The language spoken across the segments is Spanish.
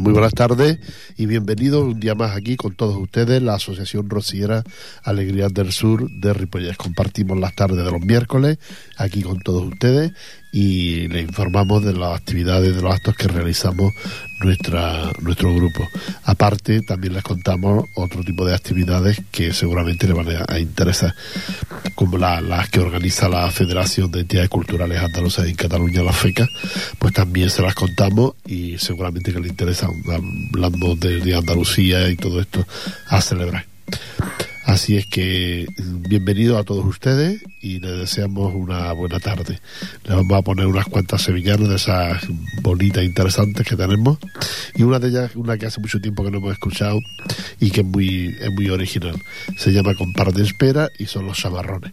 muy buenas tardes y bienvenidos un día más aquí con todos ustedes, la Asociación Rociera Alegrías del Sur de Ripollet. Compartimos las tardes de los miércoles aquí con todos ustedes y les informamos de las actividades, de los actos que realizamos nuestra, nuestro grupo. Aparte, también les contamos otro tipo de actividades que seguramente les van a, interesar, como las que organiza la Federación de Entidades Culturales Andaluzas en Cataluña, la FECA, pues también se las contamos y seguramente que les interesa, hablando de, de Andalucía y todo esto, a celebrar. Así es que bienvenido a todos ustedes y les deseamos una buena tarde. Les vamos a poner unas cuantas sevillanas de esas bonitas e interesantes que tenemos y una de ellas, una que hace mucho tiempo que no hemos escuchado y que es muy, es muy original. Se llama Compar de Espera y son los chamarrones.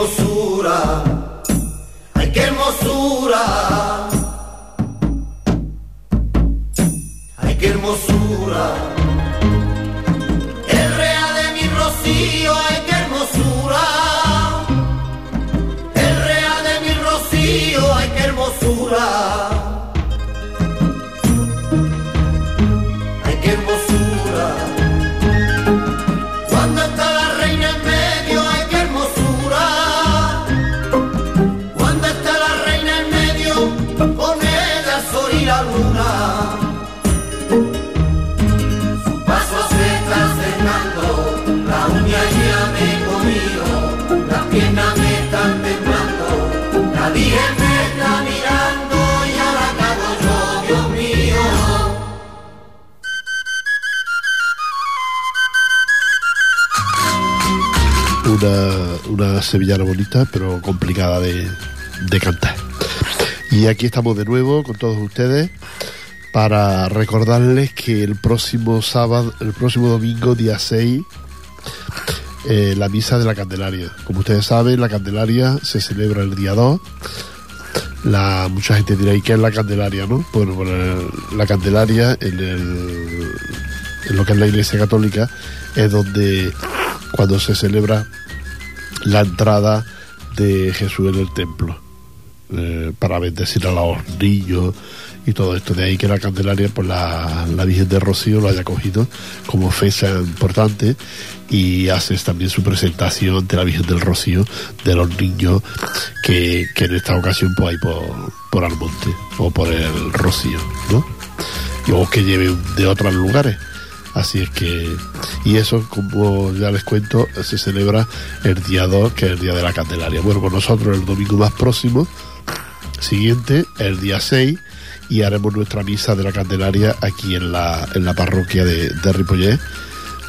Tengo Una, sevillana bonita, pero complicada de, cantar. Y aquí estamos de nuevo con todos ustedes para recordarles que el próximo sábado, el próximo domingo, día 6, eh, la misa de la Candelaria. Como ustedes saben, la Candelaria se celebra el día 2. La, mucha gente dirá, ¿y qué es la Candelaria? no? Bueno, pues la Candelaria en, el, en lo que es la Iglesia Católica es donde cuando se celebra la entrada de Jesús en el templo eh, para bendecir a los niños y todo esto. De ahí que la Candelaria, pues la, la Virgen de Rocío lo haya cogido como fecha importante y hace también su presentación ante la Virgen del Rocío de los niños que, que en esta ocasión pues hay por, por Almonte o por el Rocío, ¿no? Y o que lleven de otros lugares. Así es que, y eso, como ya les cuento, se celebra el día 2, que es el día de la Candelaria. Bueno, pues nosotros el domingo más próximo, siguiente, el día 6, y haremos nuestra misa de la Candelaria aquí en la, en la parroquia de, de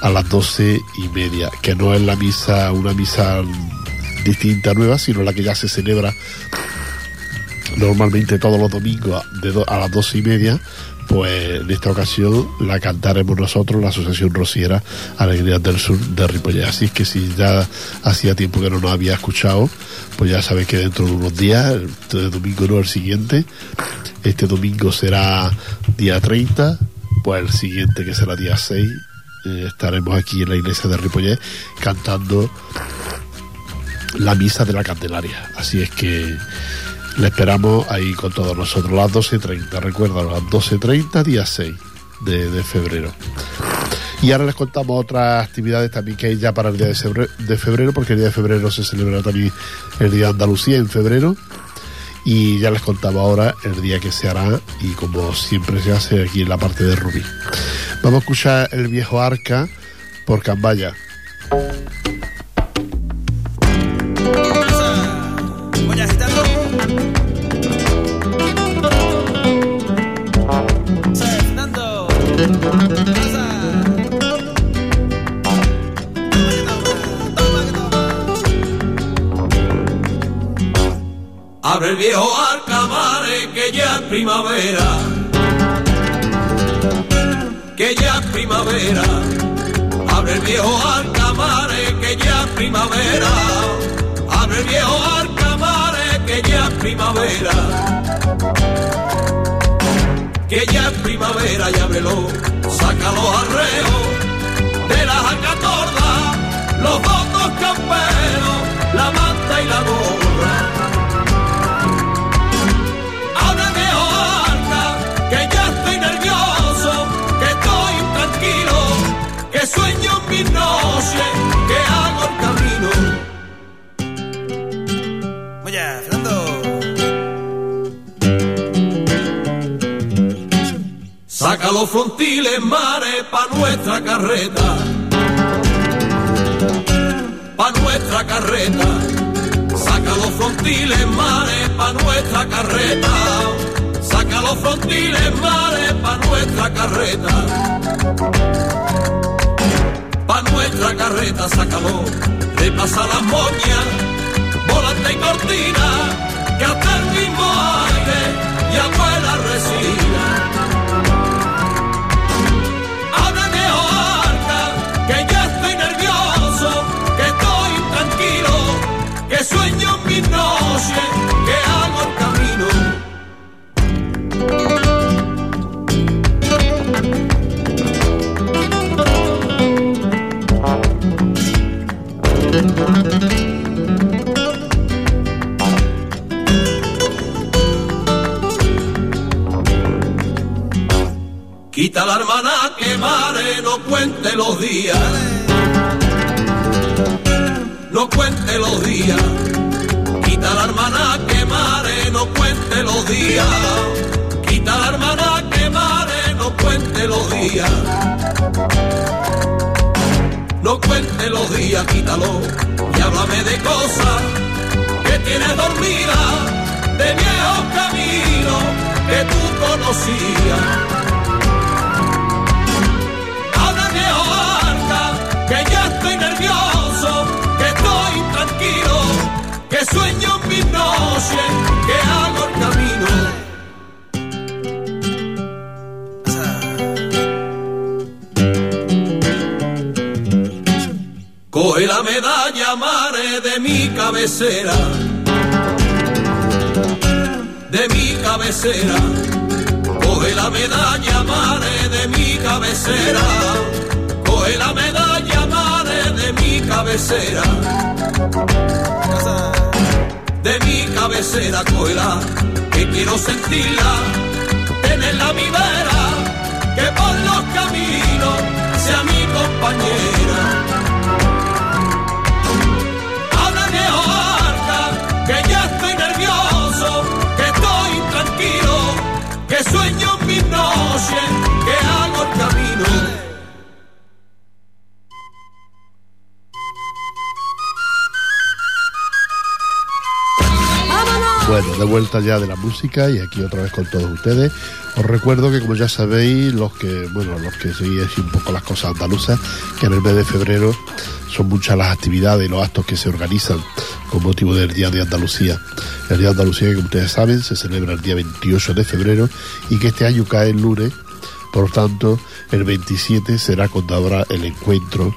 a las doce y media, que no es la misa, una misa distinta, nueva, sino la que ya se celebra normalmente todos los domingos de do- a las doce y media, pues en esta ocasión la cantaremos nosotros, la Asociación Rociera Alegrías del Sur de Ripollet. Así que si ya hacía tiempo que no nos había escuchado, pues ya sabéis que dentro de unos días, el domingo no el siguiente, este domingo será día 30, pues el siguiente que será día 6, eh, estaremos aquí en la iglesia de Ripollet cantando la misa de la Candelaria. Así es que le esperamos ahí con todos nosotros, las 12.30, recuerda, las 12.30, día 6 de, de febrero. Y ahora les contamos otras actividades también que hay ya para el día de febrero, porque el día de febrero se celebra también el día de Andalucía en febrero. Y ya les contaba ahora el día que se hará y como siempre se hace aquí en la parte de Rubí. Vamos a escuchar el viejo arca por Cambaya. Frontiles mares pa' nuestra carreta, pa' nuestra carreta. Saca los frontiles mares pa' nuestra carreta, saca los frontiles mares pa' nuestra carreta. Pa' nuestra carreta, sácalo, repasa las moñas, volante y cortina, que hasta el mismo aire y abuela resina. Sueño en mis noches, que hago el camino. Quita la hermana que mare, no cuente los días no cuente los días. Quita la hermana que mare, no cuente los días. Quita la hermana que mare, no cuente los días. No cuente los días, quítalo y háblame de cosas que tienes dormida, de viejos caminos que tú conocías mare, de mi cabecera de mi cabecera. Coge la medalla, mare de mi cabecera. Coge la medalla, mare de mi cabecera. De mi cabecera, cógela, que quiero sentirla, tenerla mi vera, que por los caminos sea mi compañera noche, que hago el camino. Bueno, de vuelta ya de la música y aquí otra vez con todos ustedes. Os recuerdo que como ya sabéis, los que, bueno, los que seguís un poco las cosas andaluzas, que en el mes de febrero son muchas las actividades y los actos que se organizan con motivo del Día de Andalucía. El Día de Andalucía, que como ustedes saben, se celebra el día 28 de febrero y que este año cae el lunes. Por tanto, el 27 será cuando habrá el encuentro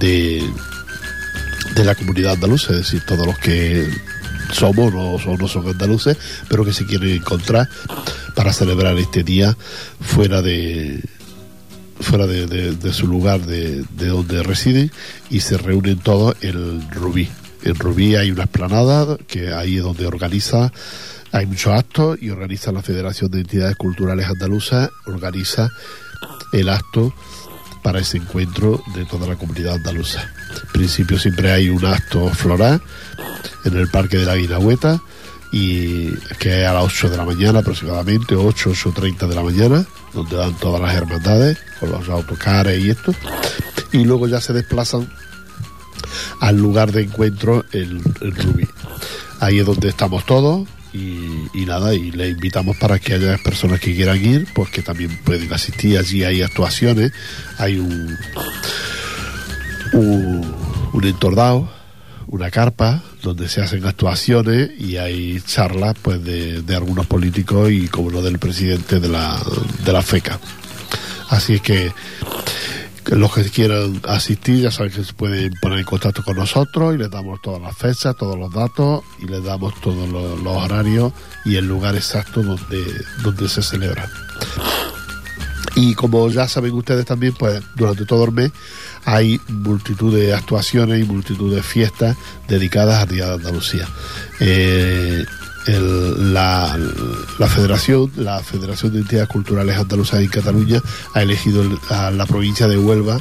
de, de la comunidad andaluza, es decir, todos los que somos o no son andaluces, pero que se quieren encontrar para celebrar este día fuera de fuera de, su lugar de, de, donde residen y se reúnen todos en Rubí. En Rubí hay una esplanada que ahí es donde organiza, hay muchos actos y organiza la Federación de Entidades Culturales Andaluzas, organiza el acto para ese encuentro de toda la comunidad andaluza. En principio siempre hay un acto floral en el Parque de la Guinagüeta y que es a las 8 de la mañana aproximadamente, 8, 8.30 de la mañana, donde dan todas las hermandades con los autocares y esto, y luego ya se desplazan al lugar de encuentro el, el Rubí. Ahí es donde estamos todos, y, nada, y le invitamos para que haya personas que quieran ir, pues que también pueden asistir. Allí hay actuaciones, hay un, un, un entordado, una carpa donde se hacen actuaciones y hay charlas pues de, de algunos políticos y como lo del presidente de la, de la FECA. Así que los que quieran asistir ya saben que se pueden poner en contacto con nosotros y les damos todas las fechas, todos los datos y les damos todos los, horarios y el lugar exacto donde, donde se celebra. Y como ya saben ustedes también, pues durante todo el mes hay multitud de actuaciones y multitud de fiestas dedicadas al Día de Andalucía. Eh, la, Federación, la Federación de Entidades Culturales Andaluzas en Cataluña ha elegido a la provincia de Huelva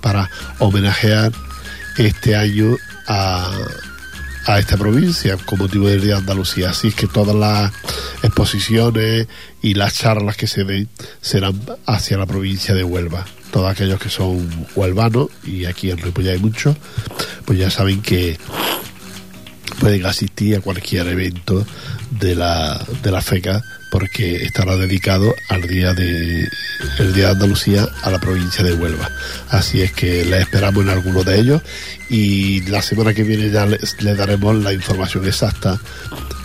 para homenajear este año a, a esta provincia con motivo del Día de Andalucía. Así es que todas las exposiciones y las charlas que se den serán hacia la provincia de Huelva. Todos aquellos que son huelvanos, y aquí en Ripoll hay muchos, pues ya saben que pueden asistir a cualquier evento de la, de la FECA porque estará dedicado al día de el día de Andalucía a la provincia de Huelva. Así es que le esperamos en alguno de ellos y la semana que viene ya le, daremos la información exacta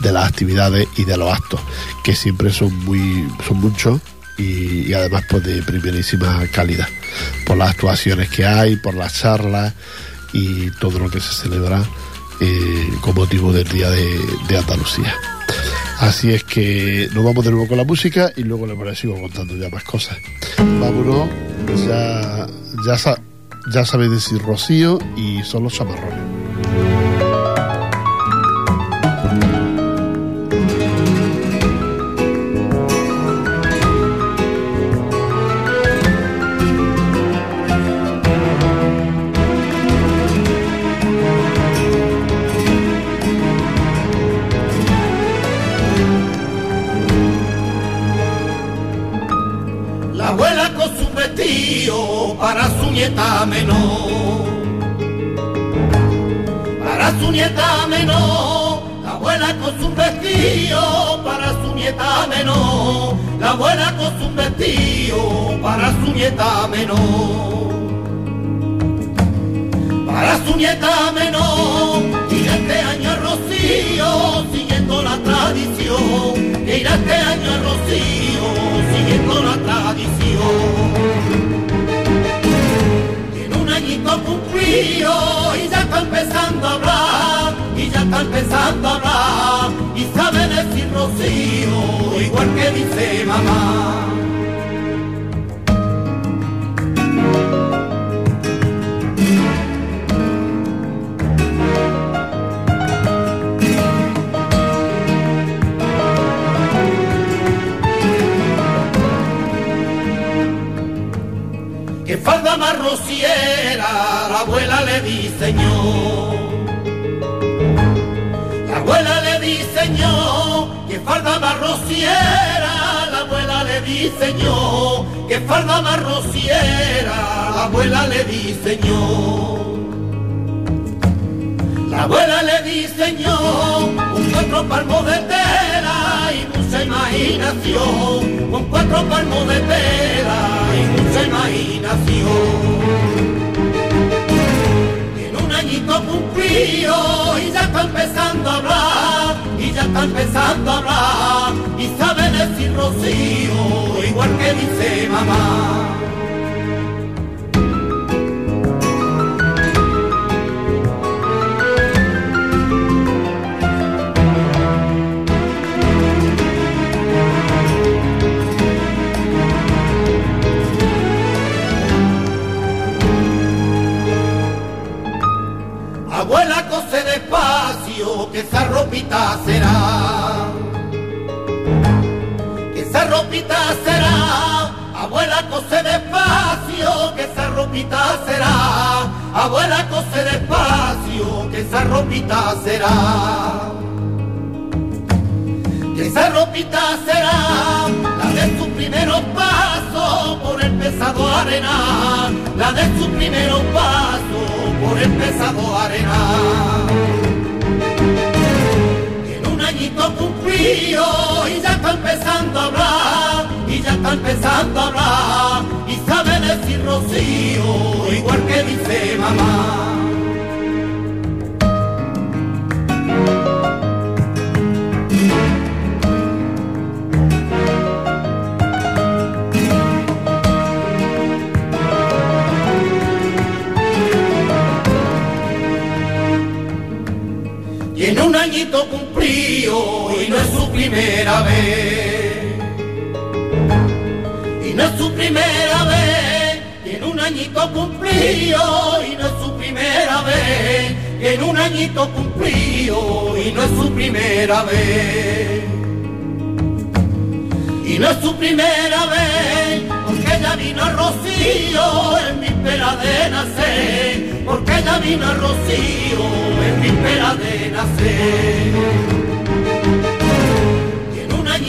de las actividades y de los actos, que siempre son muy son muchos y, además pues de primerísima calidad por las actuaciones que hay, por las charlas y todo lo que se celebra eh, con motivo del Día de, Andalucía. Así es que nos vamos de nuevo con la música y luego les sigo contando ya más cosas. Vámonos, ya, ya, ya sabéis decir Rocío y son los chamarrones. Con su vestido para su nieta menor. la abuela con un vestido para su nieta menor. Para su nieta menor, y este año a Rocío, siguiendo la tradición, que irá este año a Rocío, siguiendo la tradición. Tiene un añito cumplido y ya está empezando a hablar, está empezando a hablar, y sabe decir Rocío, igual que dice mamá. que falda más rociera, la abuela le diseñó. Que falda más rociera, la abuela le diseñó que falda más rociera, la abuela le diseñó. La abuela le diseñó un cuatro palmos de tela y mucha imaginación, con cuatro palmos de tela y mucha imaginación. Añito cumplido y ya está empezando a hablar, y ya está empezando a hablar, y sabe decir Rocío, igual que dice mamá. Cose despacio, que esa ropita será. Que esa ropita será. Abuela cose despacio, que esa ropita será. Abuela cose despacio, que esa ropita será. Que esa ropita será la de sus primeros pasos por el pesado arenal, la de sus primeros pasos por el pesado arenal. En un añito cumplido y ya está empezando a hablar, y ya está empezando a hablar, y sabe decir Rocío, igual que dice mamá. Y no es su primera vez. Tiene un añito cumplido y no es su primera vez. Tiene un añito cumplido y no es su primera vez. Y no es su primera vez, porque ella vino Rocío en víspera de nacer, porque ella vino a Rocío en víspera de nacer.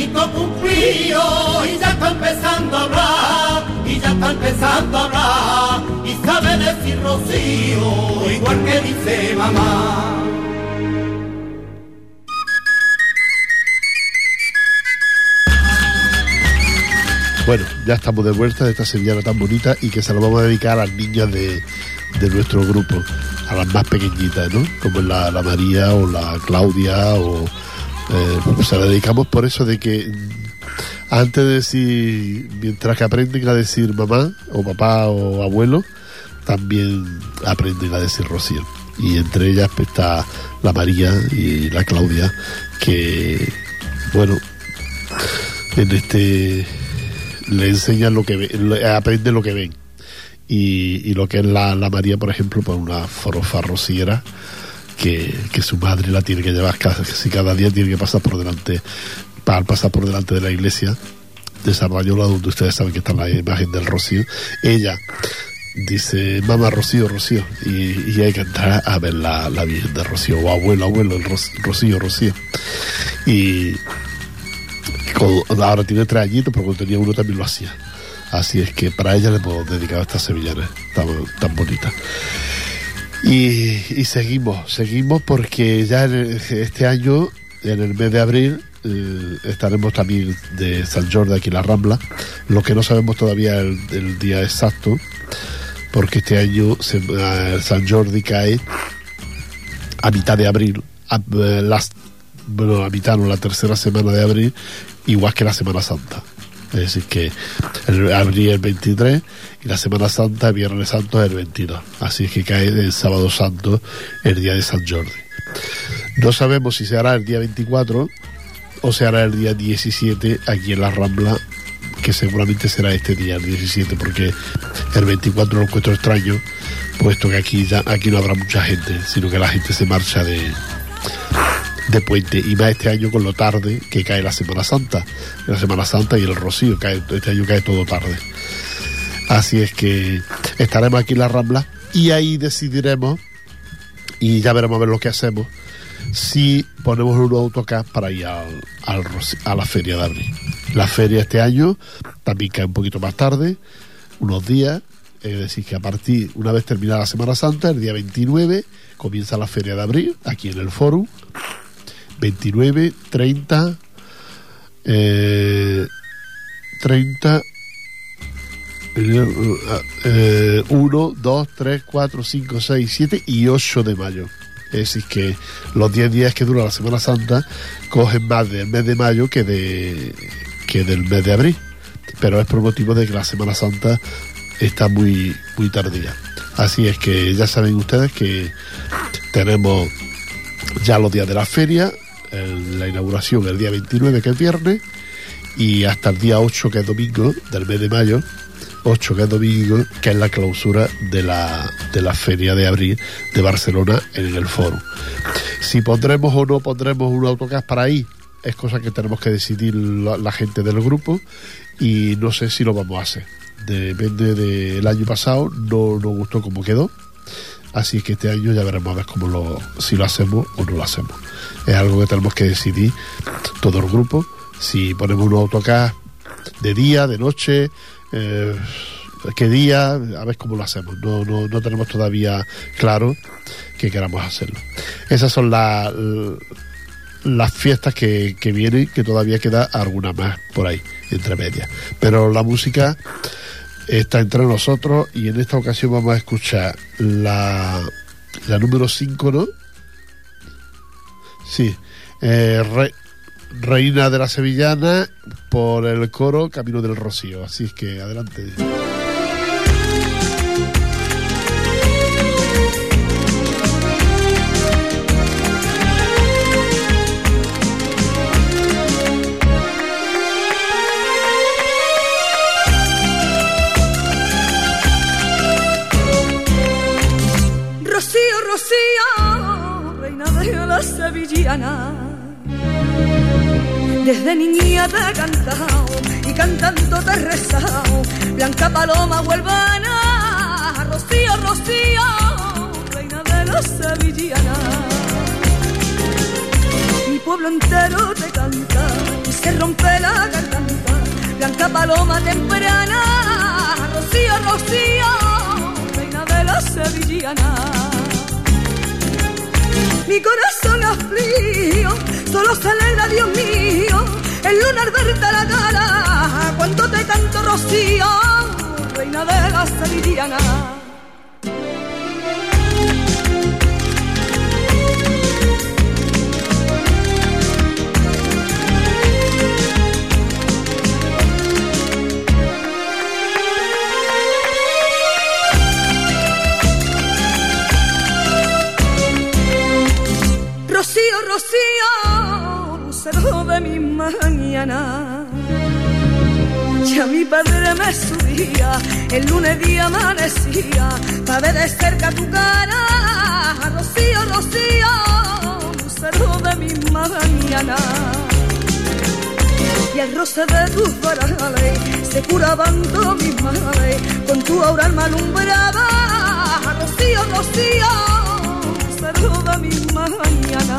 Añito cumplido y ya está empezando a hablar, y ya está empezando a hablar, y sabe decir Rocío, igual que dice mamá. Bueno, ya estamos de vuelta de esta sevillana tan bonita y que se lo vamos a dedicar a las niñas de, de nuestro grupo, a las más pequeñitas, ¿no? Como la, la María o la Claudia o... eh, se la dedicamos por eso de que antes de decir, mientras que aprenden a decir mamá o papá o abuelo, también aprenden a decir Rocío. Y entre ellas pues, está la María y la Claudia, que, bueno, en este le enseñan lo que ven, aprenden lo que ven. Y, lo que es la, la María, por ejemplo, pues una forofa rociera que, su madre la tiene que llevar casi cada día, tiene que pasar por delante, para pasar por delante de la iglesia de Sardañola, donde ustedes saben que está la imagen del Rocío. Ella dice, mamá Rocío, Rocío, y, y hay que entrar a ver la, la Virgen de Rocío, o abuelo, abuelo, el Ro- Rocío, Rocío. Y ahora tiene tres añitos, pero cuando tenía uno también lo hacía. Así es que para ella le hemos dedicado esta sevillana tan, tan bonita. Y, seguimos, seguimos porque ya este año en el mes de abril eh, estaremos también de San Jordi aquí en la Rambla. Lo que no sabemos todavía el, el día exacto, porque este año se, eh, San Jordi cae a mitad de abril, a, eh, las, bueno, a mitad, no, la tercera semana de abril, igual que la Semana Santa. Es decir, que el abril el 23 y la Semana Santa, Viernes Santo, es el 22. Así es que cae el Sábado Santo, el día de San Jordi. No sabemos si se hará el día 24 o se hará el día 17 aquí en la Rambla, que seguramente será este día, el 17, porque el 24 lo encuentro extraño, puesto que aquí, ya, aquí no habrá mucha gente, sino que la gente se marcha de, de puente y más este año con lo tarde que cae la Semana Santa, la Semana Santa y el Rocío, cae, este año cae todo tarde. Así es que estaremos aquí en la Rambla y ahí decidiremos y ya veremos a ver lo que hacemos si ponemos un autocar para ir al, a la feria de abril. La feria este año también cae un poquito más tarde, unos días, es decir, que a partir, una vez terminada la Semana Santa, el día 29, comienza la feria de abril, aquí en el Fórum. 29, 30, eh, 30, eh, 1, 2, 3, 4, 5, 6, 7 y 8 de mayo. Es decir, que los 10 días que dura la Semana Santa cogen más del mes de mayo que, de, que del mes de abril. Pero es por motivo de que la Semana Santa está muy, muy tardía. Así es que ya saben ustedes que tenemos ya los días de la feria, la inauguración el día 29 que es viernes y hasta el día 8 que es domingo del mes de mayo 8 que es domingo que es la clausura de la, de la feria de abril de Barcelona en el foro. Si pondremos o no pondremos un autocar para ahí es cosa que tenemos que decidir la, gente del grupo y no sé si lo vamos a hacer. Depende del año pasado no nos gustó como quedó así que este año ya veremos a ver cómo lo, si lo hacemos o no lo hacemos es algo que tenemos que decidir todo el grupo si ponemos un autocar de día, de noche eh, qué día, a ver cómo lo hacemos no, no, no tenemos todavía claro que queramos hacerlo esas son las las fiestas que, que vienen, que todavía queda alguna más por ahí, entre medias. Pero la música está entre nosotros y en esta ocasión vamos a escuchar la, la número 5, ¿no? Sí, eh, Re, Reina de la Sevillana por el coro Camino del Rocío. Así es que adelante. Desde niña te he cantado y cantando te he rezado. Blanca paloma huelvana, Rocío, Rocío, reina de la sevillana. Mi pueblo entero te canta y se rompe la garganta. Blanca paloma temprana, Rocío, Rocío, reina de la sevillana. Mi corazón aflío, solo celebra Dios mío, el lunar verte la cara, cuando te canto Rocío, reina de la sevillana. Padre me subía, el lunes día amanecía, para ver de cerca tu cara. Rocío, Rocío, lucero de mi mañana. Y el roce de tus varales se curaban todos mis males, con tu aura alma alumbrada. Rocío, Rocío, toda mi mañana.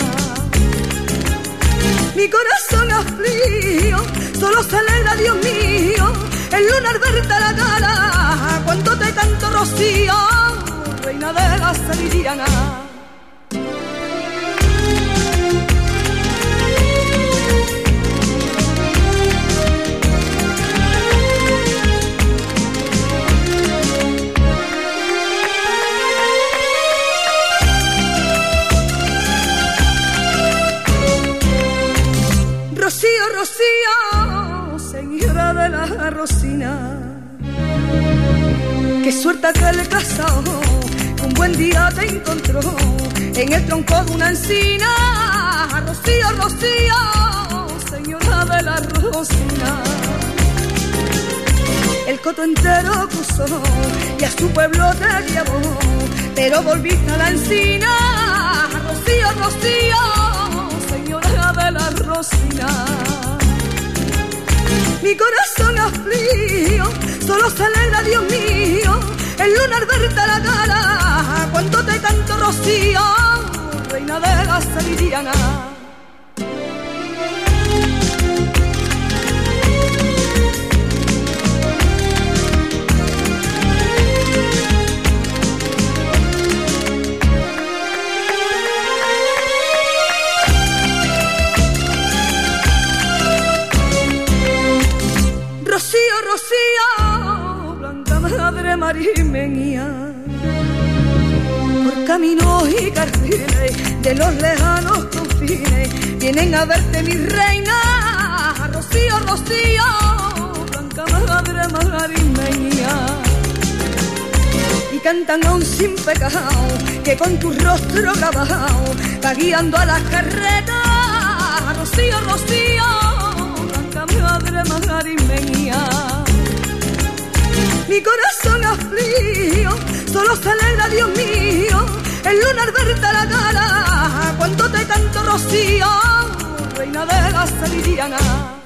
Mi corazón aflío, solo celebra Dios mío, el lunar verte la cara, cuando te canto Rocío, reina de la sevillana. Qué suerte que le casó, un buen día te encontró en el tronco de una encina. Rocío, Rocío, señora de la Rosina. El coto entero cruzó y a su pueblo te llevó, pero volviste a la encina. Rocío, Rocío, señora de la Rosina. Mi corazón afligió, solo se alegra, Dios mío, el lunar verte la cara, cuando te canto Rocío, reina de la sevillana. Rocío, blanca madre marimeña, por caminos y carriles de los lejanos confines, vienen a verte mi reina, Rocío, Rocío, blanca madre marimeña. Y cantan aún sin pecado, que con tu rostro grabado va guiando a las carretas, Rocío, Rocío madre marimeña. Mi corazón afligió, solo se alegra, Dios mío, el lunar verte la cara, cuando te canto Rocío, reina de la sevillana.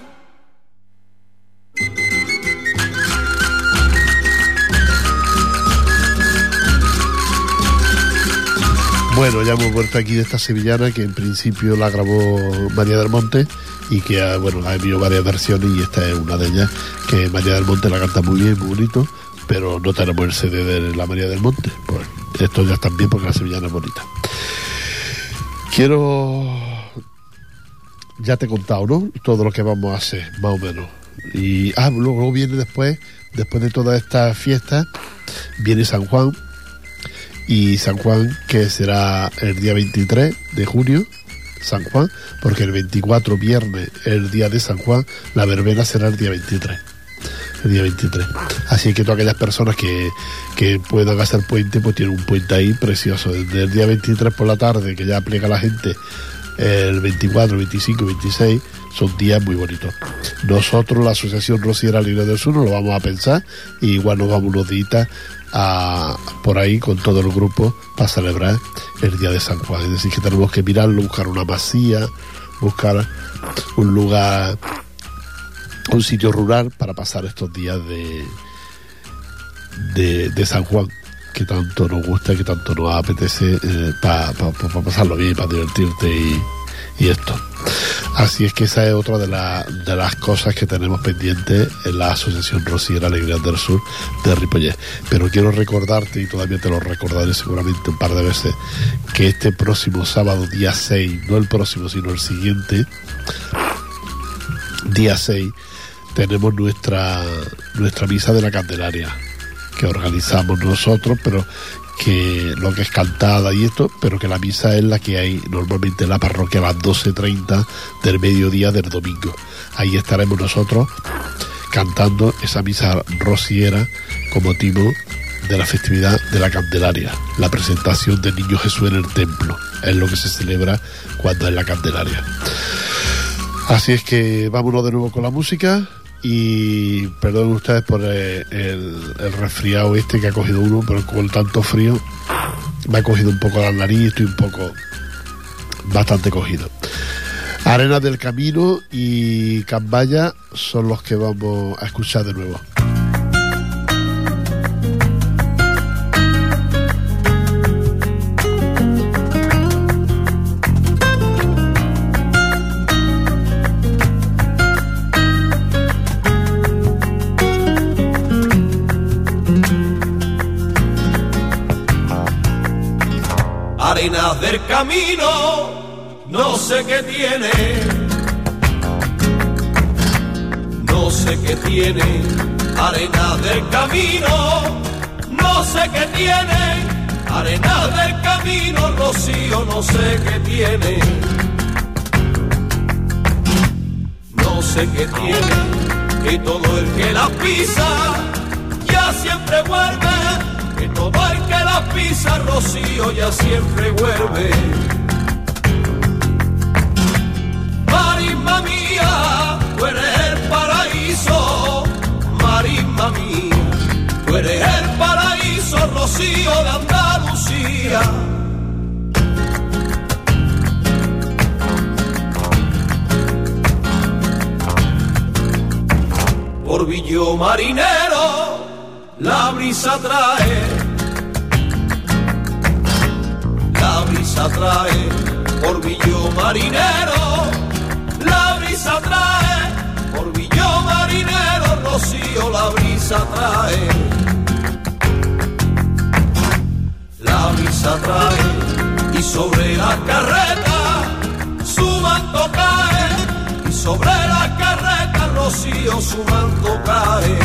Bueno, ya hemos vuelto aquí de esta sevillana que en principio la grabó María del Monte y que ha, bueno, ha habido varias versiones y esta es una de ellas que María del Monte la canta muy bien, muy bonito, pero no tenemos el CD de la María del Monte. Pues esto ya está bien porque la sevillana es bonita. Quiero ya te he contado, ¿no? Todo lo que vamos a hacer, más o menos. Y ah, luego, viene después, después de todas estas fiestas, viene San Juan, y San Juan, que será el día 23 de junio, San Juan, porque el 24 viernes, el día de San Juan, la verbena será el día 23. El día 23. Así que todas aquellas personas que, que puedan hacer puente, pues tienen un puente ahí precioso. Desde el día 23 por la tarde, que ya aplica la gente, el 24, 25 y 26 son días muy bonitos. Nosotros, la Asociación Rociera Libre del Sur, nos lo vamos a pensar y igual nos vamos unos días a, por ahí con todo el grupo para celebrar el día de San Juan. Es decir, que tenemos que mirarlo, buscar una masía, buscar un lugar, un sitio rural para pasar estos días de, de, San Juan que tanto nos gusta, que tanto nos apetece eh, para pa, pa, pa pasarlo bien, para divertirte y, y esto. Así es que esa es otra de, la, de las cosas que tenemos pendientes en la Asociación Rociera Alegría del Sur de Ripollet. Pero quiero recordarte, y todavía te lo recordaré seguramente un par de veces, que este próximo sábado, día 6, no el próximo, sino el siguiente, día 6, tenemos nuestra, nuestra misa de la Candelaria, que organizamos nosotros, pero que lo que es cantada y esto, pero que la misa es la que hay normalmente en la parroquia a las 12.30 del mediodía del domingo. Ahí estaremos nosotros cantando esa misa rociera con motivo de la festividad de la Candelaria, la presentación del Niño Jesús en el templo. Es lo que se celebra cuando es la Candelaria. Así es que vámonos de nuevo con la música y perdonen ustedes por el, el, el, resfriado este que ha cogido uno, pero con tanto frío me ha cogido un poco la nariz y estoy un poco bastante cogido. Arenas del Camino y Cambaya son los que vamos a escuchar de nuevo. Arenas del camino, no sé qué tiene, no sé qué tiene, arenas del camino, no sé qué tiene, arenas del camino, rocío, no sé qué tiene. No sé que tiene, que todo el que la pisa ya siempre vuelve, el que la pisa Rocío ya siempre vuelve. Marisma mía, tú eres el paraíso, marisma mía, tú eres el paraíso, Rocío de Andalucía. por Villo Marinero la brisa trae, brisa trae, por Villo Marinero la brisa trae, por Villo Marinero Rocío la brisa trae, la brisa trae y sobre la carreta su manto cae y sobre la carreta Rocío su manto cae.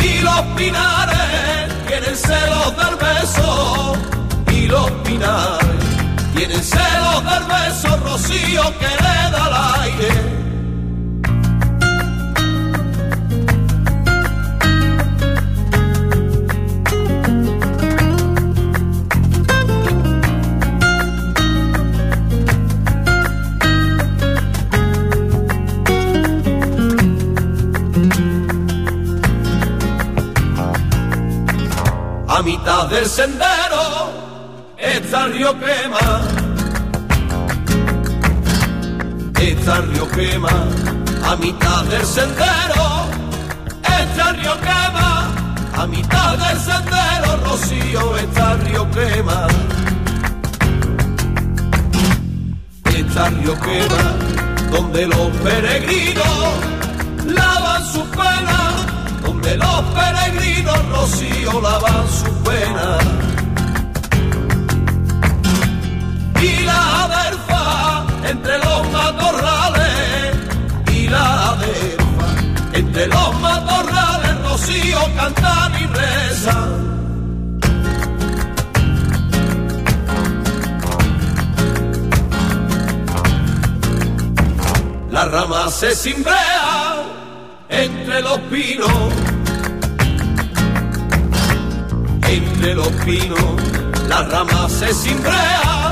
Y los pinares tienen celos del pinares tienen celos del beso, Rocío que le da al aire. A mitad del sendero río quema. Río quema. A mitad del sendero río quema. A mitad del sendero Rocío río quema. Río quema donde los peregrinos lavan sus penas donde los peregrinos rocío lavan su pena. La entre los matorrales, y la adelfa entre los matorrales, rocío cantan y rezan. La rama se cimbrea entre los pinos, entre los pinos, la rama se cimbrea,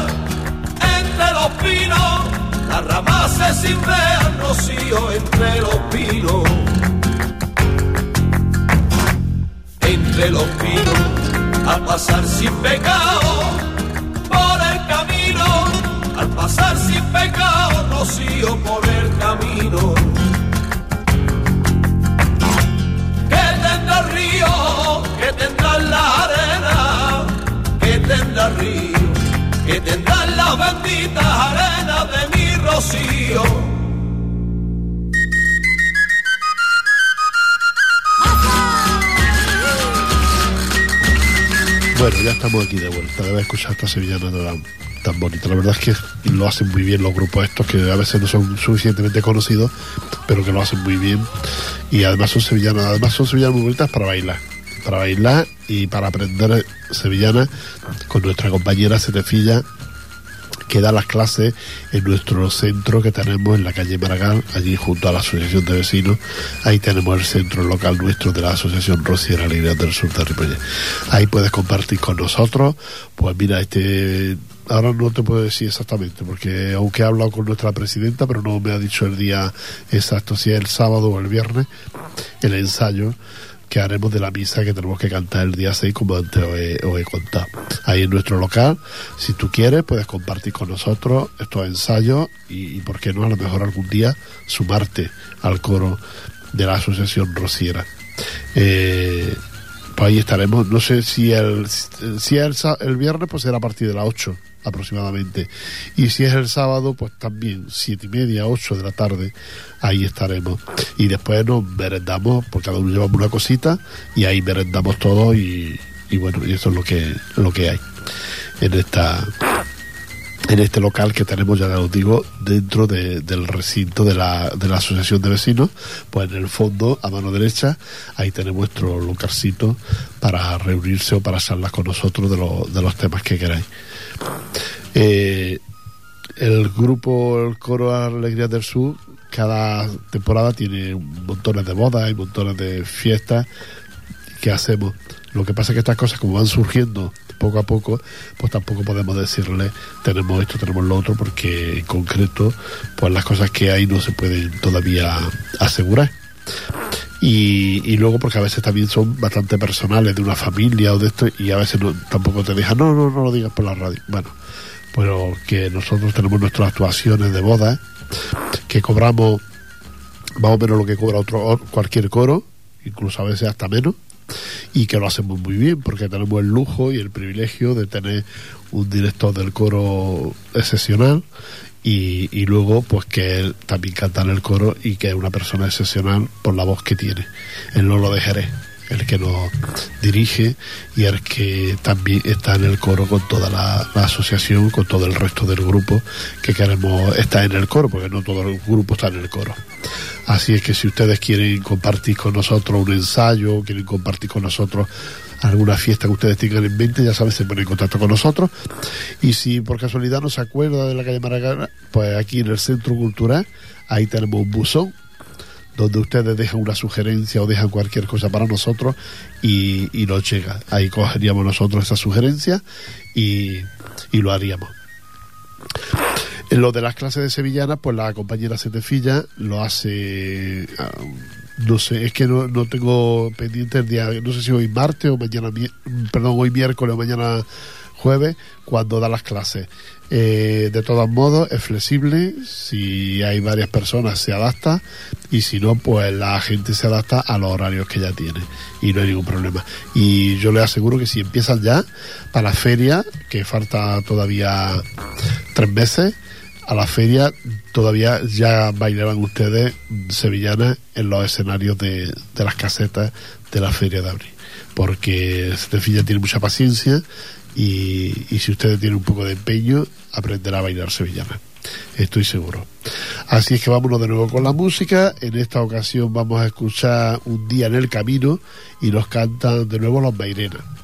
los pinos, la rama se cimbrea, rocío entre los pinos, entre los pinos, al pasar sin pecado por el camino, al pasar sin pecado, rocío por el camino. tendrá el río, que tendrá la arena, que tendrá el río, que tendrá las benditas arenas de mi rocío. Bueno, ya estamos aquí de vuelta. Debe escuchar esta sevillana tan, tan bonita. La verdad es que lo hacen muy bien los grupos estos, que a veces no son suficientemente conocidos, pero que lo hacen muy bien. Y además son sevillanas, además son sevillanas muy bonitas para bailar. Para bailar y para aprender sevillana con nuestra compañera Setefilla que da las clases en nuestro centro que tenemos en la calle Maragall, allí junto a la Asociación de Vecinos. Ahí tenemos el centro local nuestro de la Asociación Rociera Alegría del Sur de Ripollet. Ahí puedes compartir con nosotros. Pues mira, este ahora no te puedo decir exactamente, porque aunque he hablado con nuestra presidenta, pero no me ha dicho el día exacto, si es el sábado o el viernes, el ensayo que haremos de la misa que tenemos que cantar el día 6 como antes os he, contado. Ahí en nuestro local, si tú quieres, puedes compartir con nosotros estos ensayos y, y por qué no, a lo mejor algún día sumarte al coro de la Asociación Rociera. Eh, pues ahí estaremos, no sé si el, si el, el viernes, pues será a partir de las 8 aproximadamente. Y si es el sábado, pues también siete y media, 8 de la tarde, ahí estaremos. Y después nos merendamos, porque cada uno llevamos una cosita, y ahí merendamos todos y, bueno, y eso es lo que, lo que hay en esta en este local que tenemos, ya os digo, dentro de- del recinto de la, de la Asociación de Vecinos, pues en el fondo, a mano derecha, ahí tenemos nuestro localcito para reunirse o para charlas con nosotros de, los de los temas que queráis. Eh, el grupo, el coro Alegría del Sur, cada temporada tiene montones de bodas y montones de fiestas que hacemos. Lo que pasa es que estas cosas, como van surgiendo poco a poco, pues tampoco podemos decirle tenemos esto, tenemos lo otro, porque en concreto, pues las cosas que hay no se pueden todavía asegurar. Y, y, luego porque a veces también son bastante personales de una familia o de esto y a veces no, tampoco te dejan, no, no, no lo digas por la radio. Bueno, pero que nosotros tenemos nuestras actuaciones de boda, que cobramos más o menos lo que cobra otro cualquier coro, incluso a veces hasta menos, y que lo hacemos muy bien porque tenemos el lujo y el privilegio de tener un director del coro excepcional y, luego pues que él también canta en el coro y que es una persona excepcional por la voz que tiene. Él no lo dejaré el que nos dirige y el que también está en el coro con toda la, asociación, con todo el resto del grupo que queremos estar en el coro, porque no todo el grupo está en el coro. Así es que si ustedes quieren compartir con nosotros un ensayo, quieren compartir con nosotros alguna fiesta que ustedes tengan en mente, ya saben, se ponen en contacto con nosotros. Y si por casualidad no se acuerda de la calle Maracana, pues aquí en el Centro Cultural, ahí tenemos un buzón donde ustedes dejan una sugerencia o dejan cualquier cosa para nosotros y, y nos llega. Ahí cogeríamos nosotros esa sugerencia y, y lo haríamos. En lo de las clases de sevillana, pues la compañera Setefilla lo hace, no sé, es que no, no tengo pendiente el día, no sé si hoy martes o mañana, perdón, hoy miércoles o mañana jueves, cuando da las clases. Eh, de todos modos, es flexible, si hay varias personas se adapta y si no, pues la gente se adapta a los horarios que ya tiene y no hay ningún problema. Y yo le aseguro que si empiezan ya, para la feria, que falta todavía tres meses, a la feria todavía ya bailarán ustedes sevillanas en los escenarios de, de las casetas de la feria de abril. Porque Setefilla tiene mucha paciencia y, si ustedes tienen un poco de empeño, aprenderá a bailar sevillana. Estoy seguro. Así es que vámonos de nuevo con la música. En esta ocasión vamos a escuchar Un día en el camino y nos cantan de nuevo los Mairena.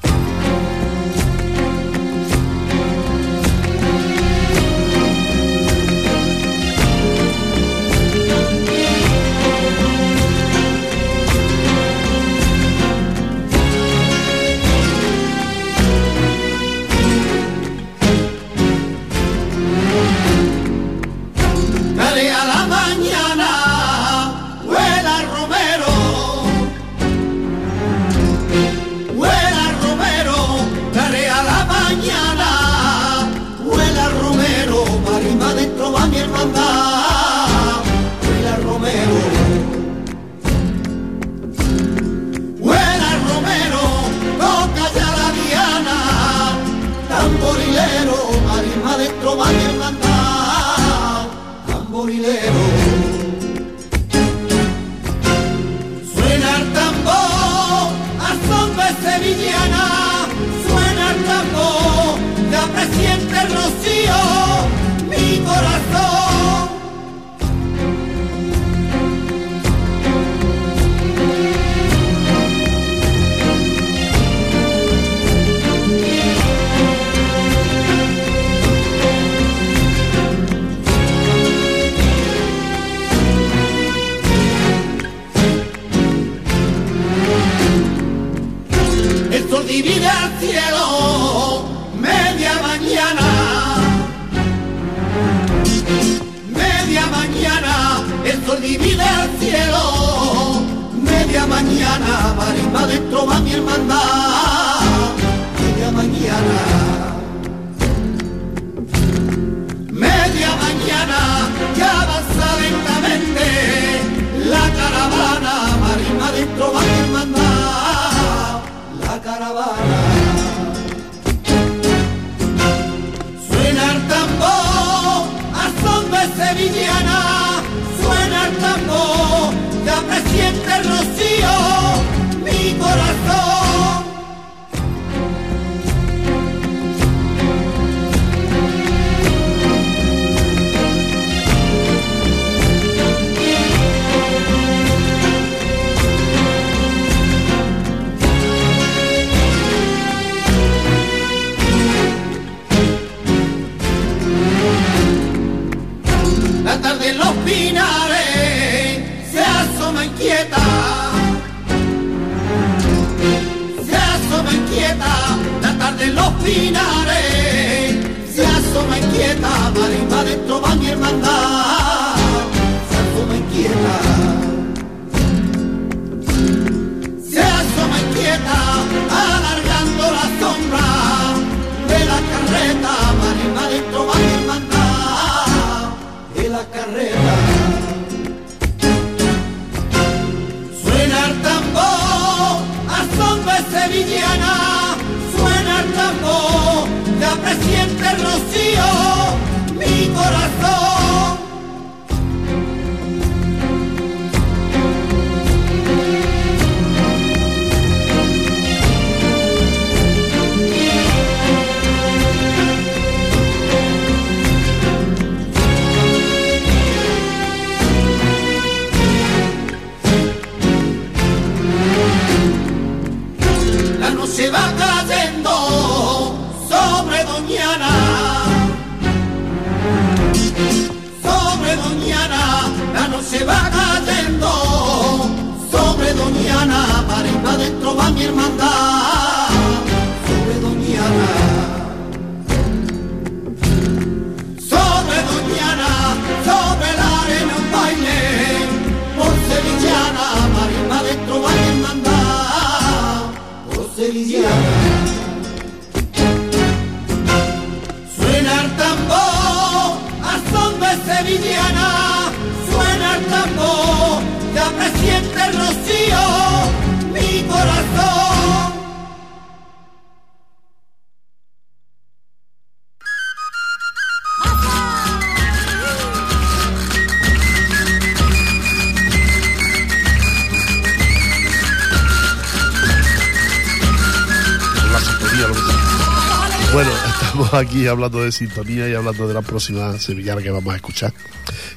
Aquí hablando de sintonía y hablando de la próxima sevillana que vamos a escuchar,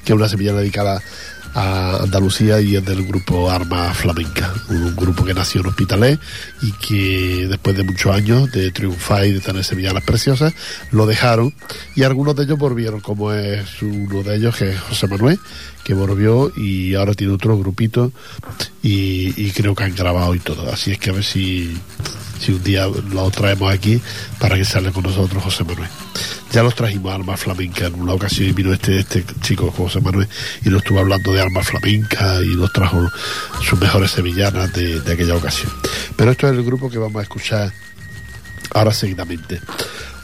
que es una sevillana dedicada a Andalucía y es del grupo Arma Flamenca, un grupo que nació en Hospitalet y que después de muchos años de triunfar y de tener sevillanas preciosas, lo dejaron y algunos de ellos volvieron, como es uno de ellos que es José Manuel, que volvió y ahora tiene otro grupito y, y creo que han grabado y todo. Así es que a ver si, si un día lo traemos aquí para que salga con nosotros José Manuel. Ya los trajimos a Alma Flamenca en una ocasión y vino este, este chico José Manuel y nos estuvo hablando de Alma Flamenca y nos trajo sus mejores sevillanas de, de aquella ocasión. Pero esto es el grupo que vamos a escuchar ahora seguidamente.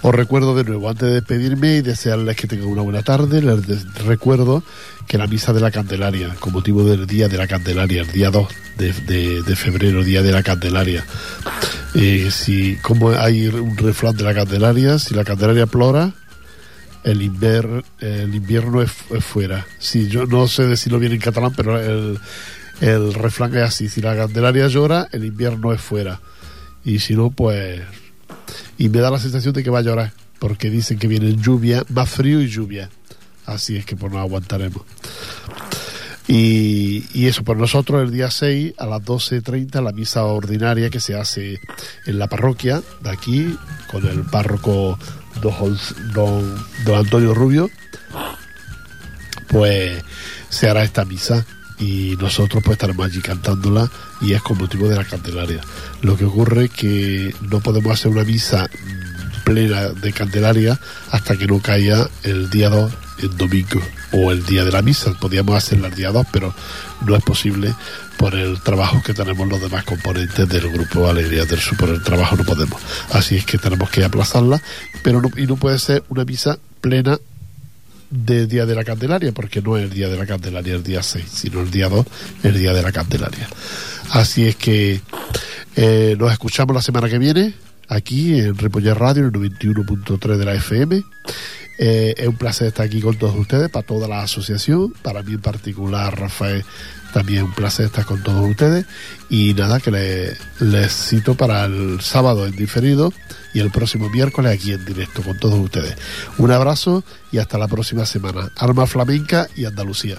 Os recuerdo de nuevo, antes de despedirme y desearles que tengan una buena tarde, les recuerdo que la misa de la Candelaria, con motivo del Día de la Candelaria, el día 2 de, de- febrero, Día de la Candelaria, eh, si como hay un refrán de la Candelaria, si la Candelaria plora, el, inver- el invierno es, fuera. Sí, yo no sé decirlo bien en catalán, pero el, el refrán es así, si la Candelaria llora, el invierno es fuera. Y si no, pues y me da la sensación de que va a llorar porque dicen que viene lluvia, más frío y lluvia. Así es que pues nos aguantaremos. Y, y eso, por nosotros el día 6 a las 12.30 la misa ordinaria que se hace en la parroquia de aquí con el párroco don, don, don Antonio Rubio, pues se hará esta misa y nosotros pues estaremos allí cantándola y es con motivo de la Candelaria. Lo que ocurre es que no podemos hacer una misa mm, plena de Candelaria hasta que no caiga el día 2 en domingo o el día de la misa. Podríamos hacerla el día 2, pero no es posible por el trabajo que tenemos los demás componentes del grupo Alegría del Sur. Por el trabajo no podemos. Así es que tenemos que aplazarla, pero no, y no puede ser una misa plena del día de la Candelaria, porque no es el día de la Candelaria el día 6, sino el día 2, el día de la Candelaria. Así es que eh, nos escuchamos la semana que viene, aquí en Ripollet Radio, el 91.3 de la FM. Eh, es un placer estar aquí con todos ustedes, para toda la asociación, para mí en particular, Rafael, también un placer estar con todos ustedes. Y nada, que le- les cito para el sábado en diferido y el próximo miércoles aquí en directo con todos ustedes. Un abrazo y hasta la próxima semana. Alma Flamenca y Andalucía.